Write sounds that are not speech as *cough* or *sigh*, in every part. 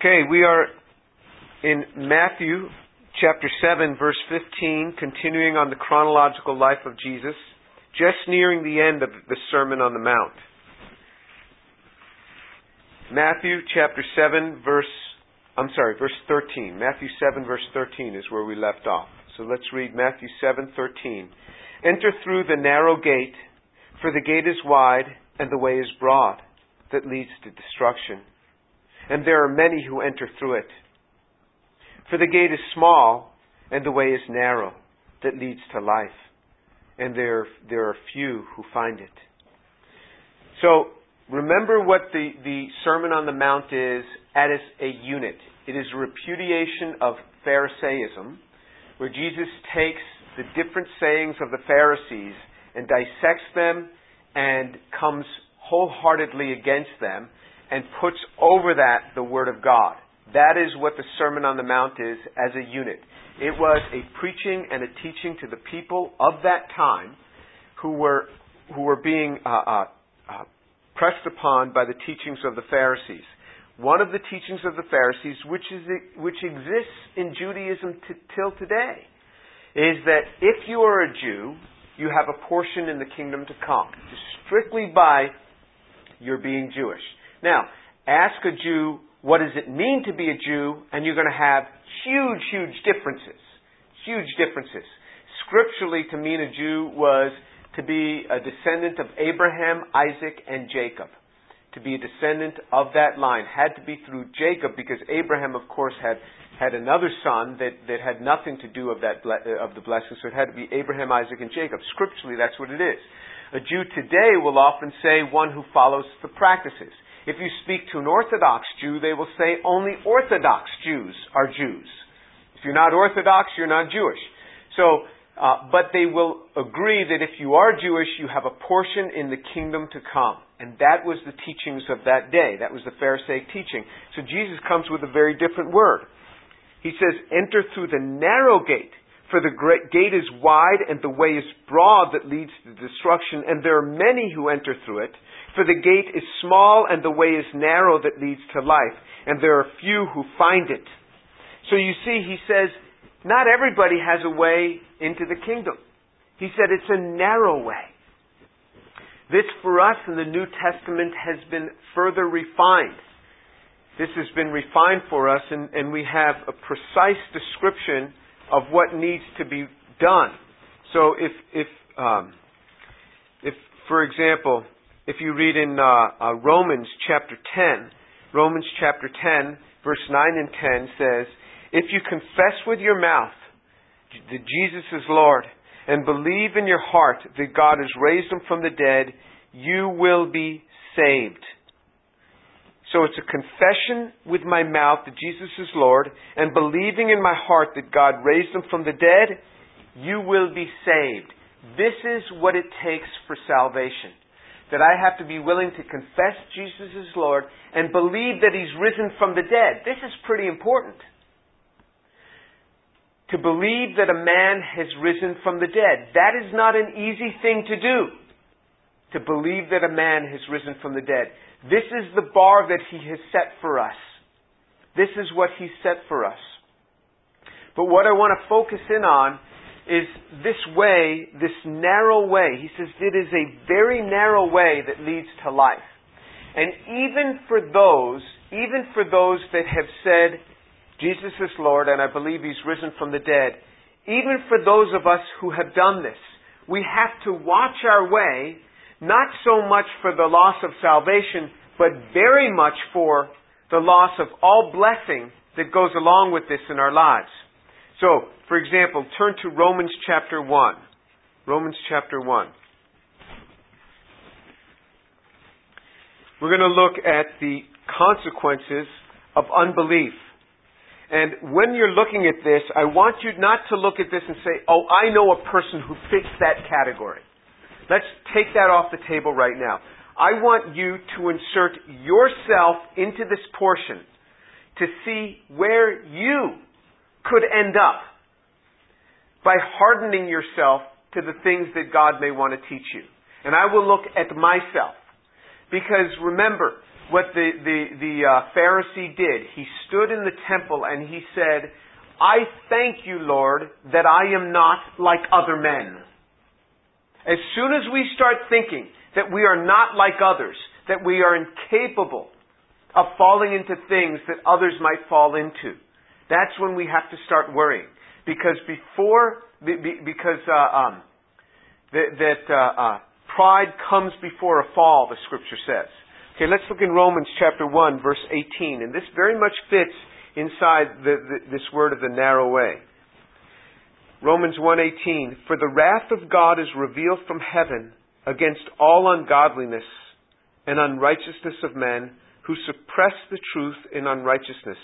Okay, we are in Matthew chapter 7, verse 15, continuing on the chronological life of Jesus, just nearing the end of the Sermon on the Mount. Matthew chapter 7, verse, I'm sorry, verse 13. Matthew 7, verse 13 is where we left off. So let's read Matthew 7, 13. Enter through the narrow gate, for the gate is wide and the way is broad that leads to destruction and there are many who enter through it. For the gate is small, and the way is narrow, that leads to life, and there, there are few who find it. So, remember what the, the Sermon on the Mount is as a unit. It is a repudiation of Pharisaism, where Jesus takes the different sayings of the Pharisees and dissects them and comes wholeheartedly against them and puts over that the Word of God. That is what the Sermon on the Mount is as a unit. It was a preaching and a teaching to the people of that time who were, who were being uh, uh, uh, pressed upon by the teachings of the Pharisees. One of the teachings of the Pharisees, which, is, which exists in Judaism t- till today, is that if you are a Jew, you have a portion in the kingdom to come, strictly by your being Jewish. Now, ask a Jew, what does it mean to be a Jew? And you're going to have huge, huge differences. Huge differences. Scripturally, to mean a Jew was to be a descendant of Abraham, Isaac, and Jacob. To be a descendant of that line had to be through Jacob because Abraham, of course, had had another son that, that had nothing to do of that of the blessing. So it had to be Abraham, Isaac, and Jacob. Scripturally, that's what it is. A Jew today will often say one who follows the practices. If you speak to an Orthodox Jew, they will say only Orthodox Jews are Jews. If you're not Orthodox, you're not Jewish. So, uh, but they will agree that if you are Jewish, you have a portion in the kingdom to come. And that was the teachings of that day. That was the Pharisaic teaching. So Jesus comes with a very different word. He says, enter through the narrow gate. For the gate is wide and the way is broad that leads to destruction, and there are many who enter through it. For the gate is small and the way is narrow that leads to life, and there are few who find it. So you see, he says, not everybody has a way into the kingdom. He said it's a narrow way. This for us in the New Testament has been further refined. This has been refined for us, and, and we have a precise description of what needs to be done. So if, if, um, if for example, if you read in uh, uh, Romans chapter 10, Romans chapter 10, verse 9 and 10 says, If you confess with your mouth that Jesus is Lord and believe in your heart that God has raised him from the dead, you will be saved. So it's a confession with my mouth that Jesus is Lord and believing in my heart that God raised him from the dead, you will be saved. This is what it takes for salvation that I have to be willing to confess Jesus is Lord and believe that He's risen from the dead. This is pretty important. To believe that a man has risen from the dead. That is not an easy thing to do. To believe that a man has risen from the dead. This is the bar that He has set for us. This is what He set for us. But what I want to focus in on is this way, this narrow way. He says it is a very narrow way that leads to life. And even for those, even for those that have said, Jesus is Lord and I believe He's risen from the dead, even for those of us who have done this, we have to watch our way, not so much for the loss of salvation, but very much for the loss of all blessing that goes along with this in our lives. So, for example, turn to Romans chapter 1. Romans chapter 1. We're going to look at the consequences of unbelief. And when you're looking at this, I want you not to look at this and say, oh, I know a person who fits that category. Let's take that off the table right now. I want you to insert yourself into this portion to see where you could end up by hardening yourself to the things that God may want to teach you. And I will look at myself. Because remember, what the, the, the uh, Pharisee did. He stood in the temple and he said, I thank you, Lord, that I am not like other men. As soon as we start thinking that we are not like others, that we are incapable of falling into things that others might fall into, that's when we have to start worrying. Because before, because uh, um, that, that uh, uh, pride comes before a fall, the scripture says. Okay, let's look in Romans chapter 1, verse 18. And this very much fits inside the, the, this word of the narrow way. Romans 1:18 For the wrath of God is revealed from heaven against all ungodliness and unrighteousness of men who suppress the truth in unrighteousness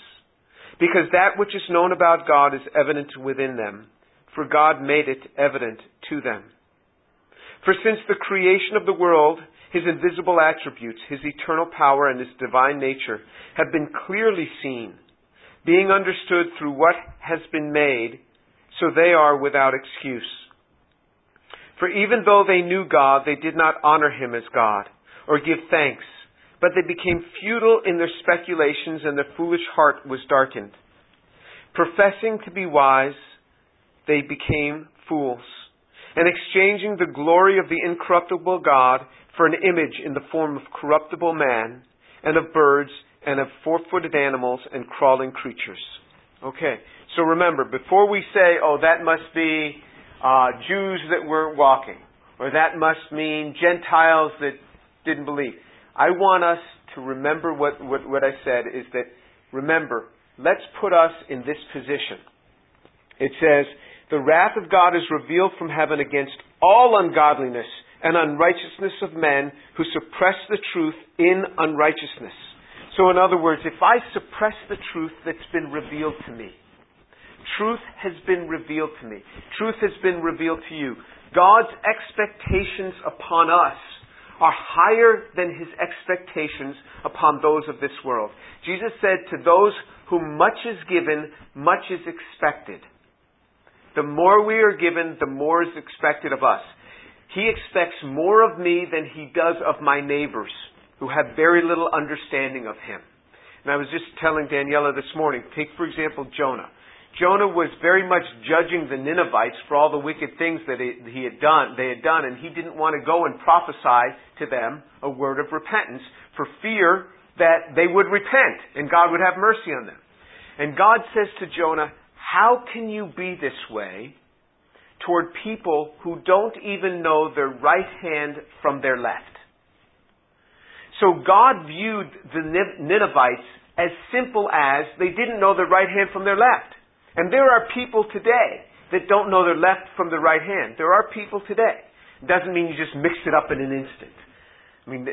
because that which is known about God is evident within them for God made it evident to them for since the creation of the world his invisible attributes, his eternal power, and his divine nature have been clearly seen, being understood through what has been made, so they are without excuse. For even though they knew God, they did not honor him as God, or give thanks, but they became futile in their speculations, and their foolish heart was darkened. Professing to be wise, they became fools, and exchanging the glory of the incorruptible God for an image in the form of corruptible man, and of birds, and of four footed animals, and crawling creatures. Okay, so remember, before we say, oh, that must be uh, Jews that weren't walking, or that must mean Gentiles that didn't believe, I want us to remember what, what, what I said is that, remember, let's put us in this position. It says, the wrath of God is revealed from heaven against all ungodliness and unrighteousness of men who suppress the truth in unrighteousness. So, in other words, if I suppress the truth that's been revealed to me, truth has been revealed to me, truth has been revealed to you, God's expectations upon us are higher than his expectations upon those of this world. Jesus said, To those whom much is given, much is expected. The more we are given, the more is expected of us. He expects more of me than he does of my neighbors who have very little understanding of him. And I was just telling Daniela this morning, take for example Jonah. Jonah was very much judging the Ninevites for all the wicked things that he had done, they had done, and he didn't want to go and prophesy to them a word of repentance for fear that they would repent and God would have mercy on them. And God says to Jonah, How can you be this way toward people who don't even know their right hand from their left. So God viewed the Ninevites as simple as they didn't know their right hand from their left. And there are people today that don't know their left from their right hand. There are people today. It doesn't mean you just mix it up in an instant. I mean,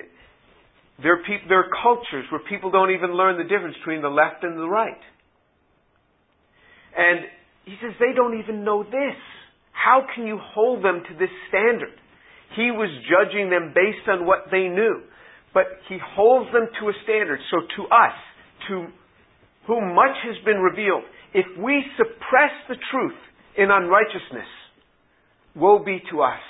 there are, people, there are cultures where people don't even learn the difference between the left and the right. And he says they don't even know this. How can you hold them to this standard? He was judging them based on what they knew. But he holds them to a standard. So to us, to whom much has been revealed, if we suppress the truth in unrighteousness, woe be to us.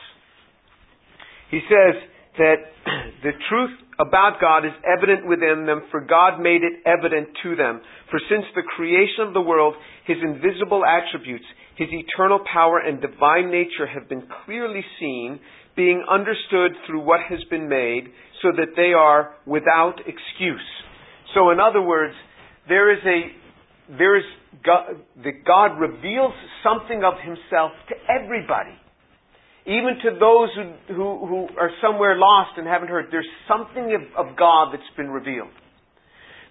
He says that *clears throat* the truth about God is evident within them, for God made it evident to them. For since the creation of the world, his invisible attributes, his eternal power and divine nature have been clearly seen, being understood through what has been made, so that they are without excuse. So, in other words, there is a there is God, that God reveals something of Himself to everybody, even to those who, who, who are somewhere lost and haven't heard. There's something of, of God that's been revealed.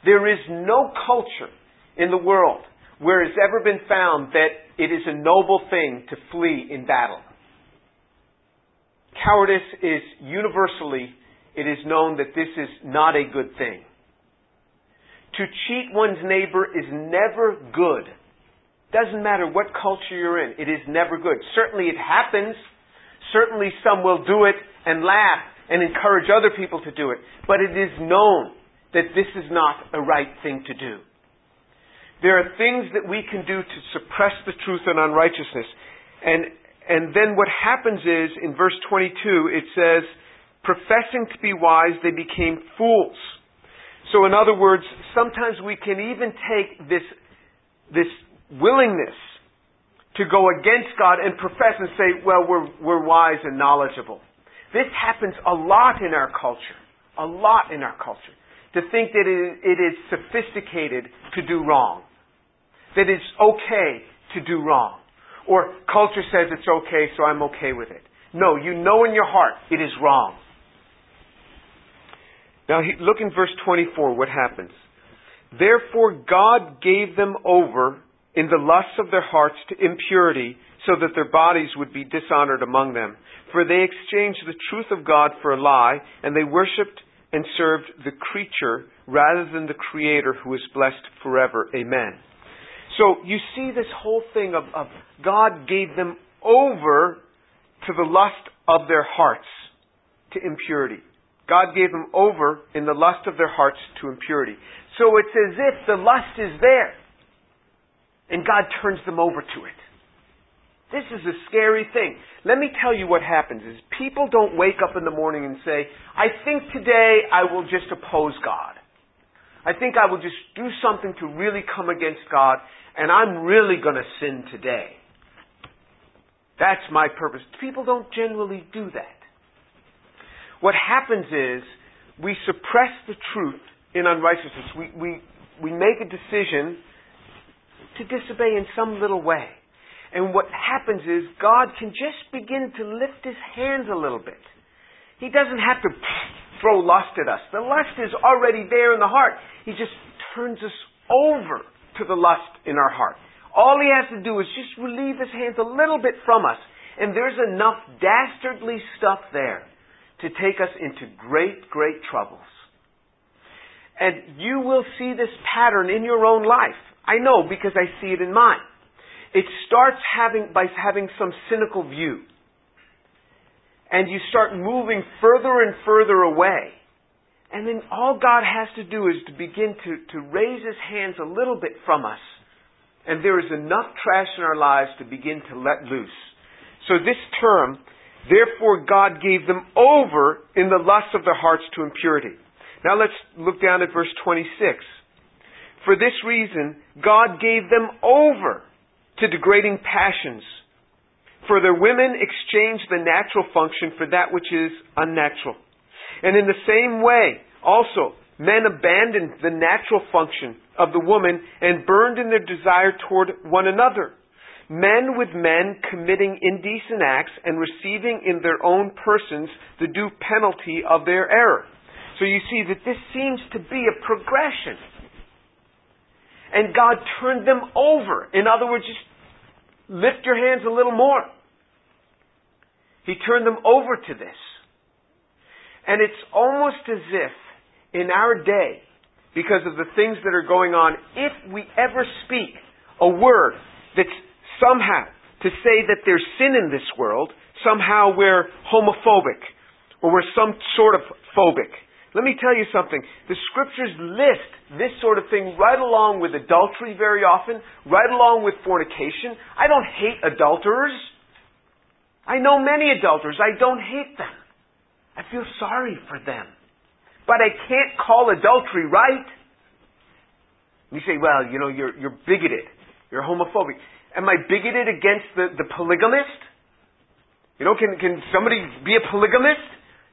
There is no culture in the world where it's ever been found that it is a noble thing to flee in battle. Cowardice is universally, it is known that this is not a good thing. To cheat one's neighbor is never good. Doesn't matter what culture you're in, it is never good. Certainly it happens. Certainly some will do it and laugh and encourage other people to do it. But it is known that this is not a right thing to do. There are things that we can do to suppress the truth and unrighteousness. And, and then what happens is, in verse 22, it says, professing to be wise, they became fools. So, in other words, sometimes we can even take this, this willingness to go against God and profess and say, well, we're, we're wise and knowledgeable. This happens a lot in our culture. A lot in our culture. To think that it, it is sophisticated to do wrong. That it's okay to do wrong. Or culture says it's okay, so I'm okay with it. No, you know in your heart it is wrong. Now look in verse 24, what happens. Therefore God gave them over in the lusts of their hearts to impurity, so that their bodies would be dishonored among them. For they exchanged the truth of God for a lie, and they worshipped and served the creature rather than the Creator who is blessed forever. Amen. So you see this whole thing of, of God gave them over to the lust of their hearts to impurity. God gave them over in the lust of their hearts to impurity. So it's as if the lust is there and God turns them over to it. This is a scary thing. Let me tell you what happens is people don't wake up in the morning and say, I think today I will just oppose God. I think I will just do something to really come against God and I'm really going to sin today. That's my purpose. People don't generally do that. What happens is we suppress the truth in unrighteousness. We, we, we make a decision to disobey in some little way. And what happens is God can just begin to lift his hands a little bit. He doesn't have to throw lust at us. The lust is already there in the heart. He just turns us over to the lust in our heart. All he has to do is just relieve his hands a little bit from us. And there's enough dastardly stuff there to take us into great, great troubles. And you will see this pattern in your own life. I know because I see it in mine. It starts having, by having some cynical view. And you start moving further and further away. And then all God has to do is to begin to, to raise His hands a little bit from us. And there is enough trash in our lives to begin to let loose. So this term, therefore God gave them over in the lust of their hearts to impurity. Now let's look down at verse 26. For this reason, God gave them over to degrading passions. For their women exchanged the natural function for that which is unnatural. And in the same way, also, men abandoned the natural function of the woman and burned in their desire toward one another. Men with men committing indecent acts and receiving in their own persons the due penalty of their error. So you see that this seems to be a progression and God turned them over. In other words, just lift your hands a little more. He turned them over to this. And it's almost as if in our day, because of the things that are going on, if we ever speak a word that's somehow to say that there's sin in this world, somehow we're homophobic or we're some sort of phobic. Let me tell you something. The scriptures list this sort of thing right along with adultery very often, right along with fornication. I don't hate adulterers. I know many adulterers. I don't hate them. I feel sorry for them. But I can't call adultery right. You say, well, you know, you're, you're bigoted. You're homophobic. Am I bigoted against the, the polygamist? You know, can, can somebody be a polygamist?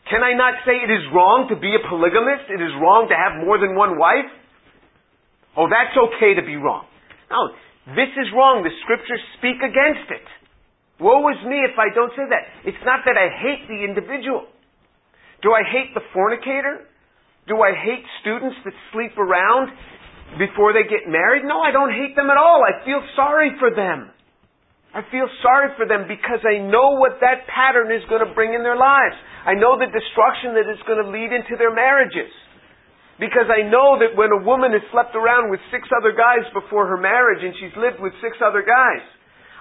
Can I not say it is wrong to be a polygamist? It is wrong to have more than one wife? Oh, that's okay to be wrong. No, this is wrong. The scriptures speak against it. Woe is me if I don't say that. It's not that I hate the individual. Do I hate the fornicator? Do I hate students that sleep around before they get married? No, I don't hate them at all. I feel sorry for them. I feel sorry for them because I know what that pattern is going to bring in their lives. I know the destruction that it's going to lead into their marriages. Because I know that when a woman has slept around with six other guys before her marriage and she's lived with six other guys,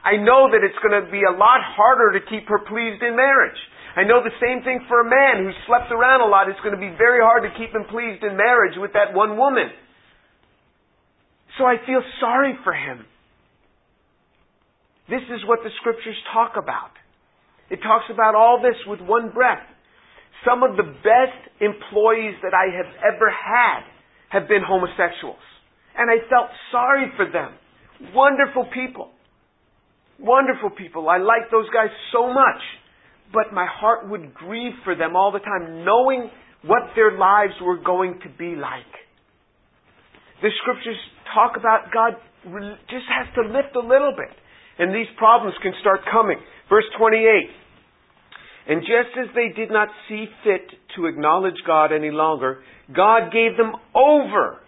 I know that it's going to be a lot harder to keep her pleased in marriage. I know the same thing for a man who slept around a lot. It's going to be very hard to keep him pleased in marriage with that one woman. So I feel sorry for him. This is what the scriptures talk about. It talks about all this with one breath. Some of the best employees that I have ever had have been homosexuals. And I felt sorry for them. Wonderful people. Wonderful people. I like those guys so much. But my heart would grieve for them all the time, knowing what their lives were going to be like. The scriptures talk about God just has to lift a little bit, and these problems can start coming. Verse 28. And just as they did not see fit to acknowledge God any longer, God gave them over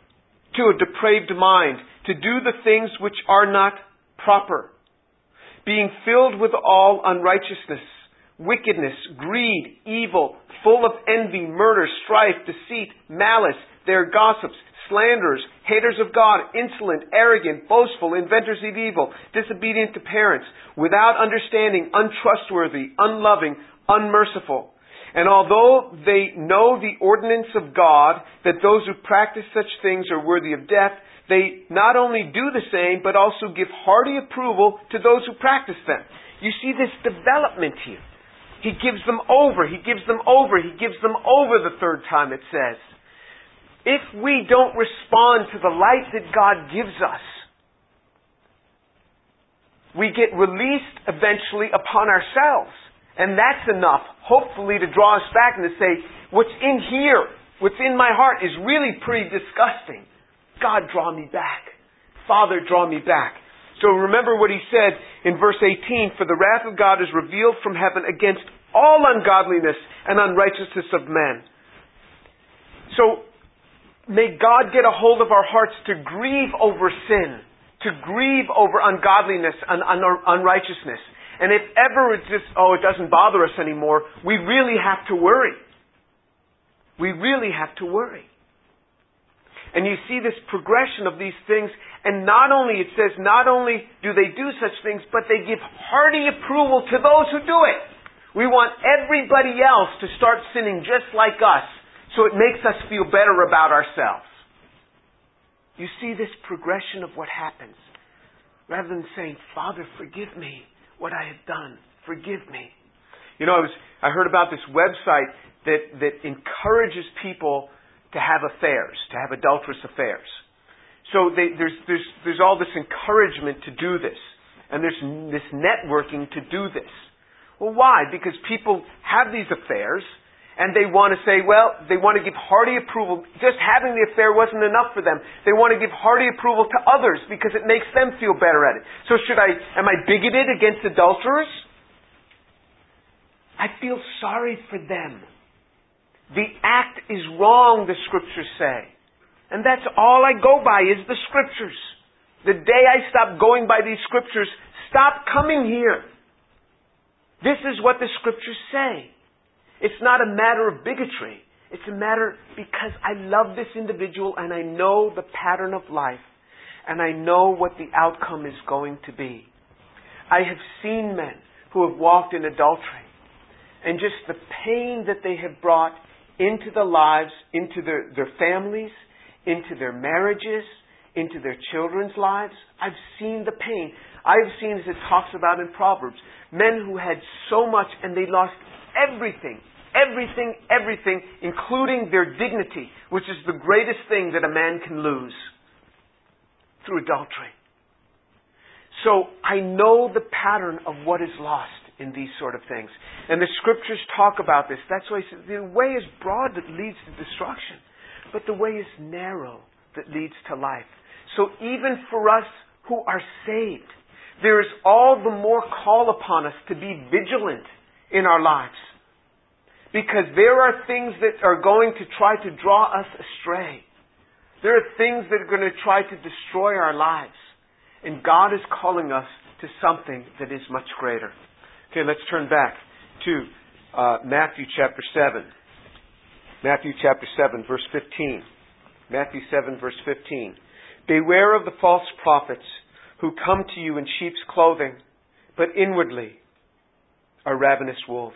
to a depraved mind to do the things which are not proper, being filled with all unrighteousness, wickedness, greed, evil, full of envy, murder, strife, deceit, malice. They are gossips, slanderers, haters of God, insolent, arrogant, boastful, inventors of evil, disobedient to parents, without understanding, untrustworthy, unloving, unmerciful. And although they know the ordinance of God, that those who practice such things are worthy of death, they not only do the same, but also give hearty approval to those who practice them. You see this development here. He gives them over, he gives them over, he gives them over the third time, it says. If we don't respond to the light that God gives us, we get released eventually upon ourselves. And that's enough, hopefully, to draw us back and to say, what's in here, what's in my heart is really pretty disgusting. God, draw me back. Father, draw me back. So remember what he said in verse 18, for the wrath of God is revealed from heaven against all ungodliness and unrighteousness of men. So may God get a hold of our hearts to grieve over sin, to grieve over ungodliness and un- unrighteousness. And if ever it's just, oh, it doesn't bother us anymore, we really have to worry. We really have to worry. And you see this progression of these things, and not only, it says, not only do they do such things, but they give hearty approval to those who do it. We want everybody else to start sinning just like us, so it makes us feel better about ourselves. You see this progression of what happens. Rather than saying, Father, forgive me what I have done. Forgive me. You know, I was I heard about this website that that encourages people to have affairs, to have adulterous affairs. So they, there's there's there's all this encouragement to do this, and there's this networking to do this. Well, why? Because people have these affairs, and they want to say, well, they want to give hearty approval. Just having the affair wasn't enough for them. They want to give hearty approval to others because it makes them feel better at it. So should I, am I bigoted against adulterers? I feel sorry for them. The act is wrong, the scriptures say. And that's all I go by is the scriptures. The day I stop going by these scriptures, stop coming here. This is what the scriptures say. It's not a matter of bigotry. It's a matter because I love this individual and I know the pattern of life and I know what the outcome is going to be. I have seen men who have walked in adultery and just the pain that they have brought into the lives, into their, their families, into their marriages, into their children's lives. I've seen the pain. I've seen, as it talks about in Proverbs, men who had so much and they lost everything Everything, everything, including their dignity, which is the greatest thing that a man can lose through adultery. So I know the pattern of what is lost in these sort of things. And the scriptures talk about this. That's why the way is broad that leads to destruction, but the way is narrow that leads to life. So even for us who are saved, there is all the more call upon us to be vigilant in our lives. Because there are things that are going to try to draw us astray. There are things that are going to try to destroy our lives. And God is calling us to something that is much greater. Okay, let's turn back to uh, Matthew chapter 7. Matthew chapter 7, verse 15. Matthew 7, verse 15. Beware of the false prophets who come to you in sheep's clothing, but inwardly are ravenous wolves.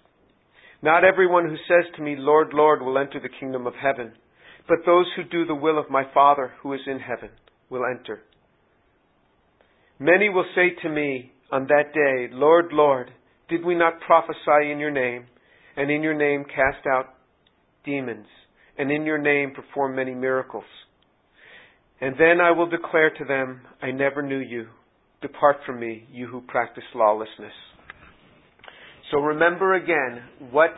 Not everyone who says to me, Lord, Lord, will enter the kingdom of heaven, but those who do the will of my Father who is in heaven will enter. Many will say to me on that day, Lord, Lord, did we not prophesy in your name, and in your name cast out demons, and in your name perform many miracles? And then I will declare to them, I never knew you. Depart from me, you who practice lawlessness. So remember again what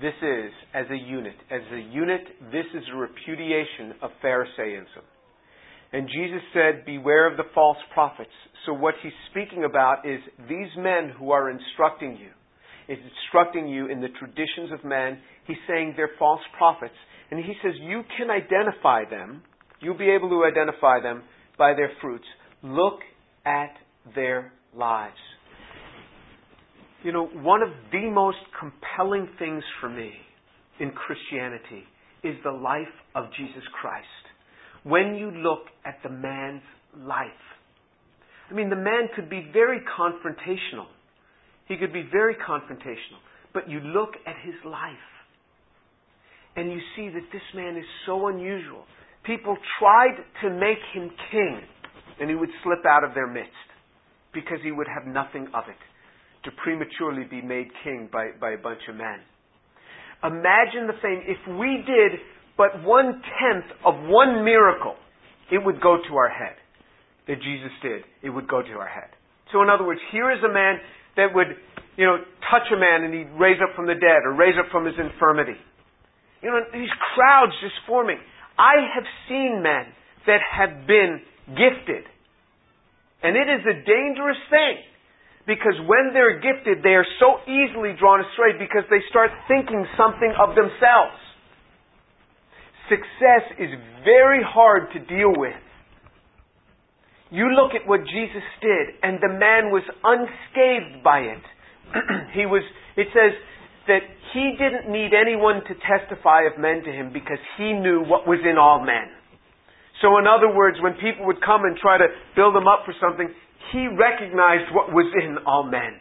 this is as a unit. As a unit, this is a repudiation of Pharisaism. And Jesus said, Beware of the false prophets. So what he's speaking about is these men who are instructing you, is instructing you in the traditions of men. He's saying they're false prophets. And he says you can identify them You'll be able to identify them by their fruits. Look at their lives. You know, one of the most compelling things for me in Christianity is the life of Jesus Christ. When you look at the man's life, I mean, the man could be very confrontational. He could be very confrontational. But you look at his life, and you see that this man is so unusual people tried to make him king, and he would slip out of their midst because he would have nothing of it to prematurely be made king by, by a bunch of men. Imagine the fame. If we did but one tenth of one miracle, it would go to our head. That Jesus did, it would go to our head. So, in other words, here is a man that would, you know, touch a man and he'd raise up from the dead or raise up from his infirmity. You know, these crowds just forming. I have seen men that have been gifted. And it is a dangerous thing. Because when they're gifted, they are so easily drawn astray because they start thinking something of themselves. Success is very hard to deal with. You look at what Jesus did, and the man was unscathed by it. *clears throat* he was, it says, that he didn't need anyone to testify of men to him because he knew what was in all men. So, in other words, when people would come and try to build him up for something, he recognized what was in all men.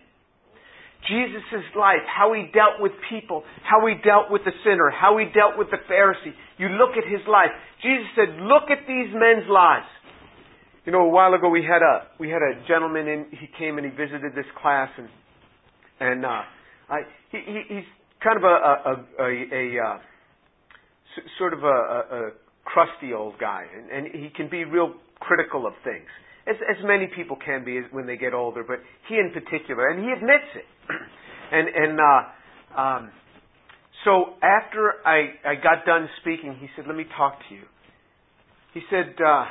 Jesus' life, how he dealt with people, how he dealt with the sinner, how he dealt with the Pharisee. You look at his life. Jesus said, look at these men's lives. You know, a while ago we had a, we had a gentleman in, he came and he visited this class and, and, uh, I, he, he, he's kind of a, a, a, a uh, sort of a, a, crusty old guy, and, and he can be real critical of things, as, as many people can be when they get older. But he in particular, and he admits it. *clears throat* and and uh, um, so after I I got done speaking, he said, "Let me talk to you." He said. Uh,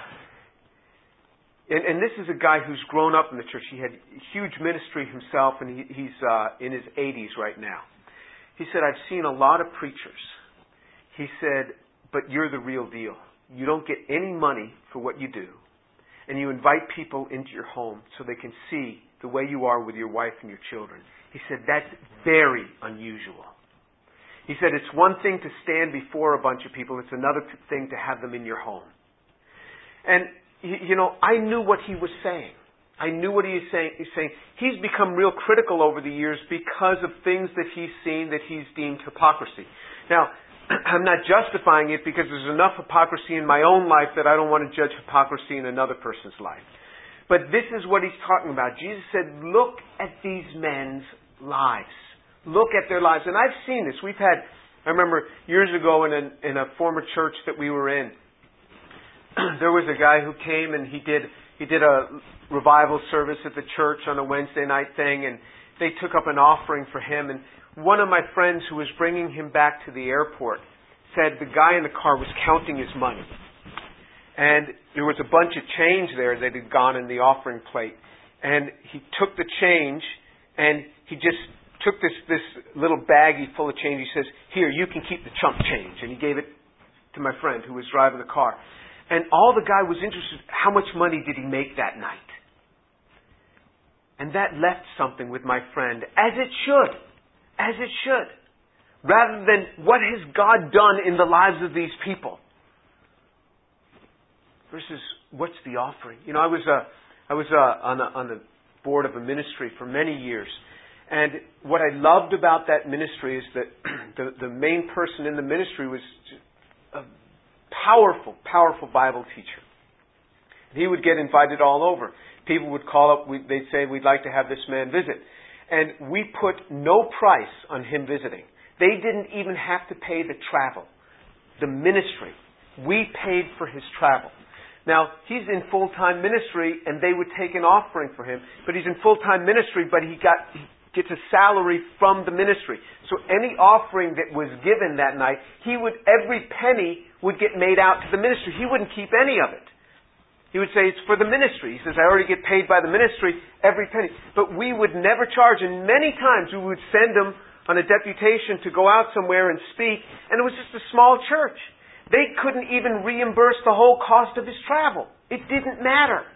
and, and this is a guy who's grown up in the church. He had huge ministry himself, and he, he's uh, in his 80s right now. He said, I've seen a lot of preachers. He said, but you're the real deal. You don't get any money for what you do. And you invite people into your home so they can see the way you are with your wife and your children. He said, that's very unusual. He said, it's one thing to stand before a bunch of people, it's another thing to have them in your home. And you know, I knew what he was saying. I knew what he was saying. He's saying he's become real critical over the years because of things that he's seen that he's deemed hypocrisy. Now, *coughs* I'm not justifying it because there's enough hypocrisy in my own life that I don't want to judge hypocrisy in another person's life. But this is what he's talking about. Jesus said, look at these men's lives. Look at their lives. And I've seen this. We've had, I remember years ago in a, in a former church that we were in, *clears throat* there was a guy who came and he did he did a revival service at the church on a Wednesday night thing, and they took up an offering for him. And one of my friends who was bringing him back to the airport said the guy in the car was counting his money, and there was a bunch of change there that had gone in the offering plate, and he took the change and he just took this this little baggie full of change. He says, "Here, you can keep the chump change," and he gave it to my friend who was driving the car. And all the guy was interested, how much money did he make that night? And that left something with my friend, as it should, as it should. Rather than what has God done in the lives of these people? versus what's the offering. You know, I was uh, I was uh, on a, on the board of a ministry for many years, and what I loved about that ministry is that *clears throat* the the main person in the ministry was a powerful, powerful Bible teacher. He would get invited all over. People would call up. They'd say, "We'd like to have this man visit," and we put no price on him visiting. They didn't even have to pay the travel. The ministry, we paid for his travel. Now, he's in full-time ministry and they would take an offering for him, but he's in full-time ministry, but he got, he gets a salary from the ministry. So any offering that was given that night, he would, every penny would get made out to the ministry. He wouldn't keep any of it. He would say, it's for the ministry. He says, I already get paid by the ministry every penny. But we would never charge, and many times we would send them on a deputation to go out somewhere and speak, and it was just a small church. They couldn't even reimburse the whole cost of his travel. It didn't matter.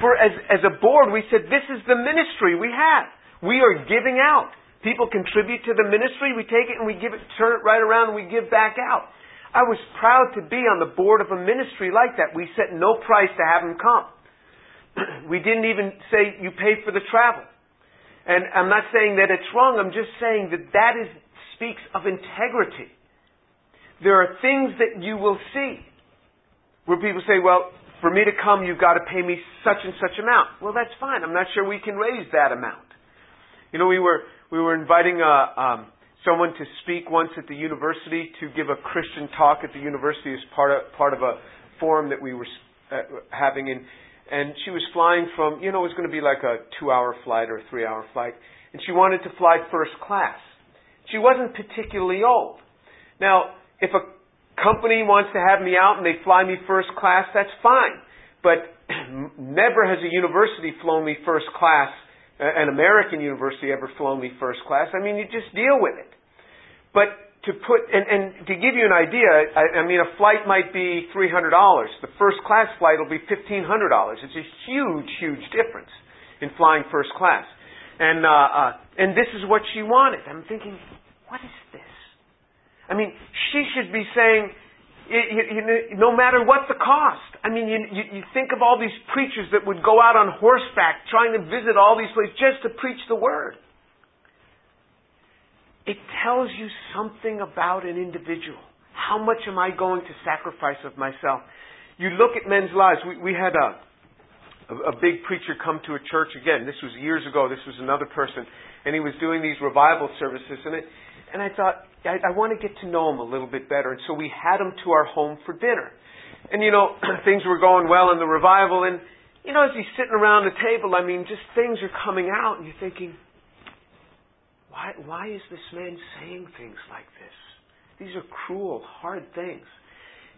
For as, as a board, we said, this is the ministry we have. We are giving out. People contribute to the ministry, we take it and we give it, turn it right around and we give back out. I was proud to be on the board of a ministry like that. We set no price to have him come. *clears throat* we didn't even say you pay for the travel. And I'm not saying that it's wrong, I'm just saying that that is, speaks of integrity. There are things that you will see where people say, well, for me to come, you've got to pay me such and such amount. Well, that's fine. I'm not sure we can raise that amount. You know, we were, we were inviting a, um, someone to speak once at the university to give a Christian talk at the university as part of, part of a forum that we were uh, having. And and she was flying from, you know, it was going to be like a two hour flight or a three hour flight, and she wanted to fly first class. She wasn't particularly old. Now, if a company wants to have me out and they fly me first class, that's fine. But *clears throat* never has a university flown me first class, an American university ever flown me first class. I mean, you just deal with it. But to put, and, and to give you an idea, I, I mean, a flight might be $300. The first class flight will be $1,500. It's a huge, huge difference in flying first class. And, uh, uh, and this is what she wanted. I'm thinking, what is this? I mean, she should be saying, you, you, no matter what the cost. I mean, you, you, you think of all these preachers that would go out on horseback trying to visit all these places just to preach the word. It tells you something about an individual. How much am I going to sacrifice of myself? You look at men's lives. We, we had a, a, a big preacher come to a church again. This was years ago. This was another person. And he was doing these revival services. And, it, and I thought, I, I want to get to know him a little bit better. And so we had him to our home for dinner. And, you know, *clears throat* things were going well in the revival. And, you know, as he's sitting around the table, I mean, just things are coming out. And you're thinking, why, why is this man saying things like this? These are cruel, hard things.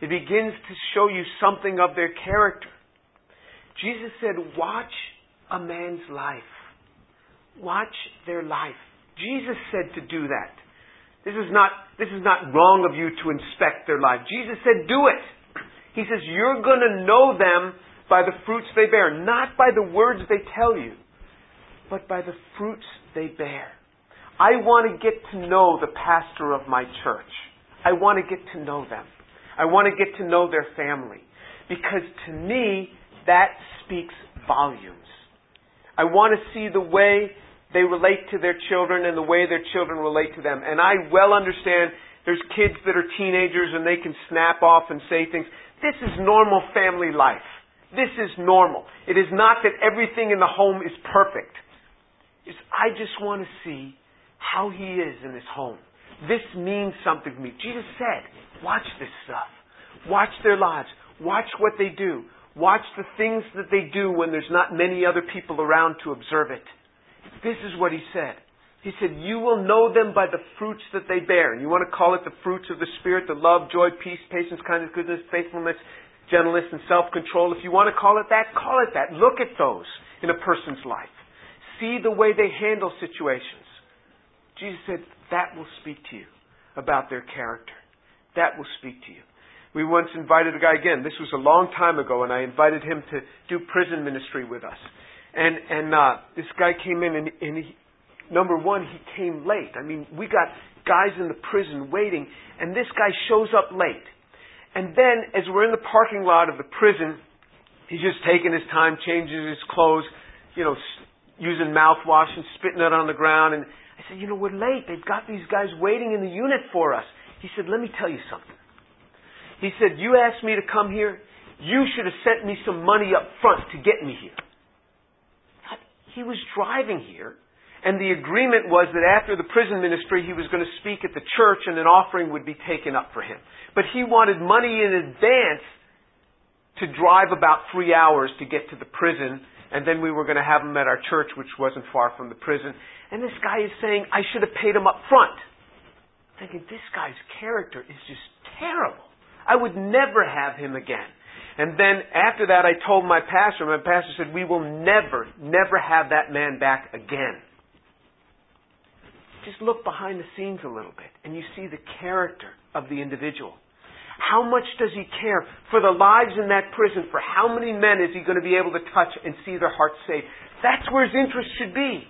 It begins to show you something of their character. Jesus said, Watch a man's life. Watch their life. Jesus said to do that. This is not, this is not wrong of you to inspect their life. Jesus said, Do it. He says, You're going to know them by the fruits they bear, not by the words they tell you, but by the fruits they bear. I want to get to know the pastor of my church. I want to get to know them. I want to get to know their family. Because to me, that speaks volumes. I want to see the way they relate to their children and the way their children relate to them. And I well understand there's kids that are teenagers and they can snap off and say things. This is normal family life. This is normal. It is not that everything in the home is perfect. It's, I just want to see how he is in his home. This means something to me. Jesus said, watch this stuff. Watch their lives. Watch what they do. Watch the things that they do when there's not many other people around to observe it. This is what he said. He said, You will know them by the fruits that they bear. And you want to call it the fruits of the Spirit, the love, joy, peace, patience, kindness, goodness, faithfulness, gentleness, and self control. If you want to call it that, call it that. Look at those in a person's life. See the way they handle situations. Jesus said, that will speak to you about their character. That will speak to you. We once invited a guy again. This was a long time ago, and I invited him to do prison ministry with us. And and uh, this guy came in, and, and he, number one, he came late. I mean, we got guys in the prison waiting, and this guy shows up late. And then, as we're in the parking lot of the prison, He's just taking his time, changing his clothes, you know, using mouthwash and spitting it on the ground. And I said, you know, we're late. They've got these guys waiting in the unit for us. He said, let me tell you something. He said, you asked me to come here. You should have sent me some money up front to get me here. He was driving here, and the agreement was that after the prison ministry, he was going to speak at the church and an offering would be taken up for him. But he wanted money in advance to drive about three hours to get to the prison, and then we were going to have him at our church, which wasn't far from the prison. And this guy is saying, I should have paid him up front. thinking, this guy's character is just terrible. I would never have him again. And then after that, I told my pastor, my pastor said, We will never, never have that man back again. Just look behind the scenes a little bit, and you see the character of the individual. How much does he care for the lives in that prison? For how many men is he going to be able to touch and see their hearts saved? That's where his interest should be.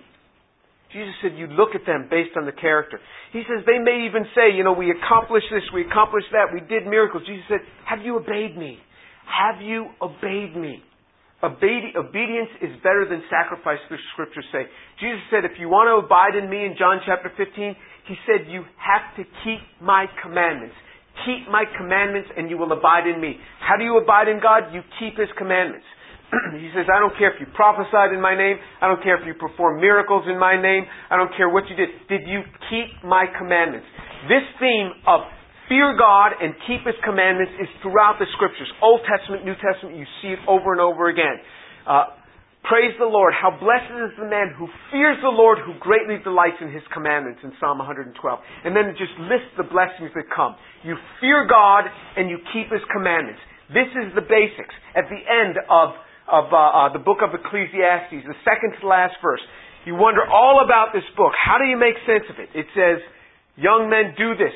Jesus said, You look at them based on the character. He says, They may even say, You know, we accomplished this, we accomplished that, we did miracles. Jesus said, Have you obeyed me? Have you obeyed me? Obedi- obedience is better than sacrifice, the scriptures say. Jesus said, if you want to abide in me in John chapter 15, he said, you have to keep my commandments. Keep my commandments and you will abide in me. How do you abide in God? You keep his commandments. *clears throat* he says, I don't care if you prophesied in my name. I don't care if you perform miracles in my name. I don't care what you did. Did you keep my commandments? This theme of fear God and keep His commandments is throughout the Scriptures. Old Testament, New Testament, you see it over and over again. Uh, praise the Lord. How blessed is the man who fears the Lord, who greatly delights in His commandments in Psalm 112. And then it just lists the blessings that come. You fear God and you keep His commandments. This is the basics. At the end of, of uh, uh, the book of Ecclesiastes, the second to last verse, you wonder all about this book. How do you make sense of it? It says, Young men, do this.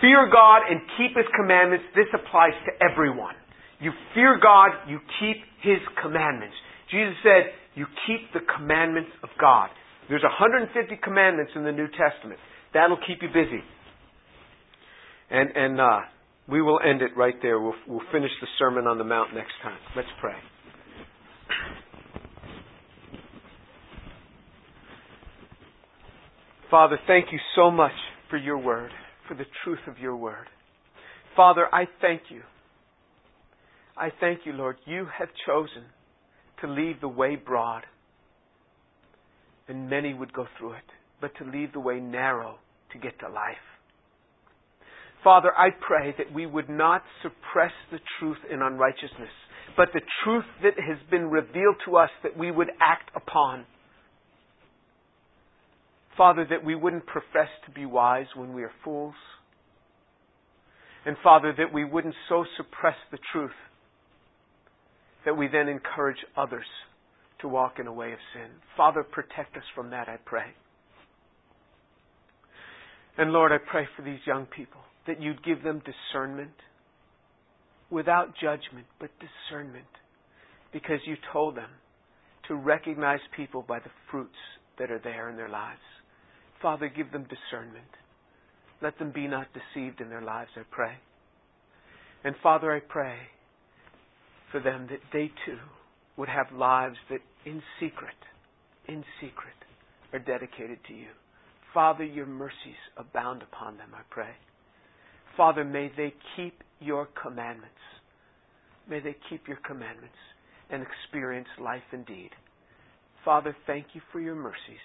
Fear God and keep His commandments. This applies to everyone. You fear God, you keep His commandments. Jesus said, you keep the commandments of God. There's 150 commandments in the New Testament. That'll keep you busy. And, and uh, we will end it right there. We'll, we'll finish the Sermon on the Mount next time. Let's pray. Father, thank you so much for your word for the truth of your word. Father, I thank you. I thank you, Lord. You have chosen to leave the way broad, and many would go through it, but to leave the way narrow to get to life. Father, I pray that we would not suppress the truth in unrighteousness, but the truth that has been revealed to us that we would act upon. Father, that we wouldn't profess to be wise when we are fools. And Father, that we wouldn't so suppress the truth that we then encourage others to walk in a way of sin. Father, protect us from that, I pray. And Lord, I pray for these young people that you'd give them discernment without judgment, but discernment because you told them to recognize people by the fruits that are there in their lives. Father, give them discernment. Let them be not deceived in their lives, I pray. And Father, I pray for them that they too would have lives that in secret, in secret, are dedicated to you. Father, your mercies abound upon them, I pray. Father, may they keep your commandments. May they keep your commandments and experience life indeed. Father, thank you for your mercies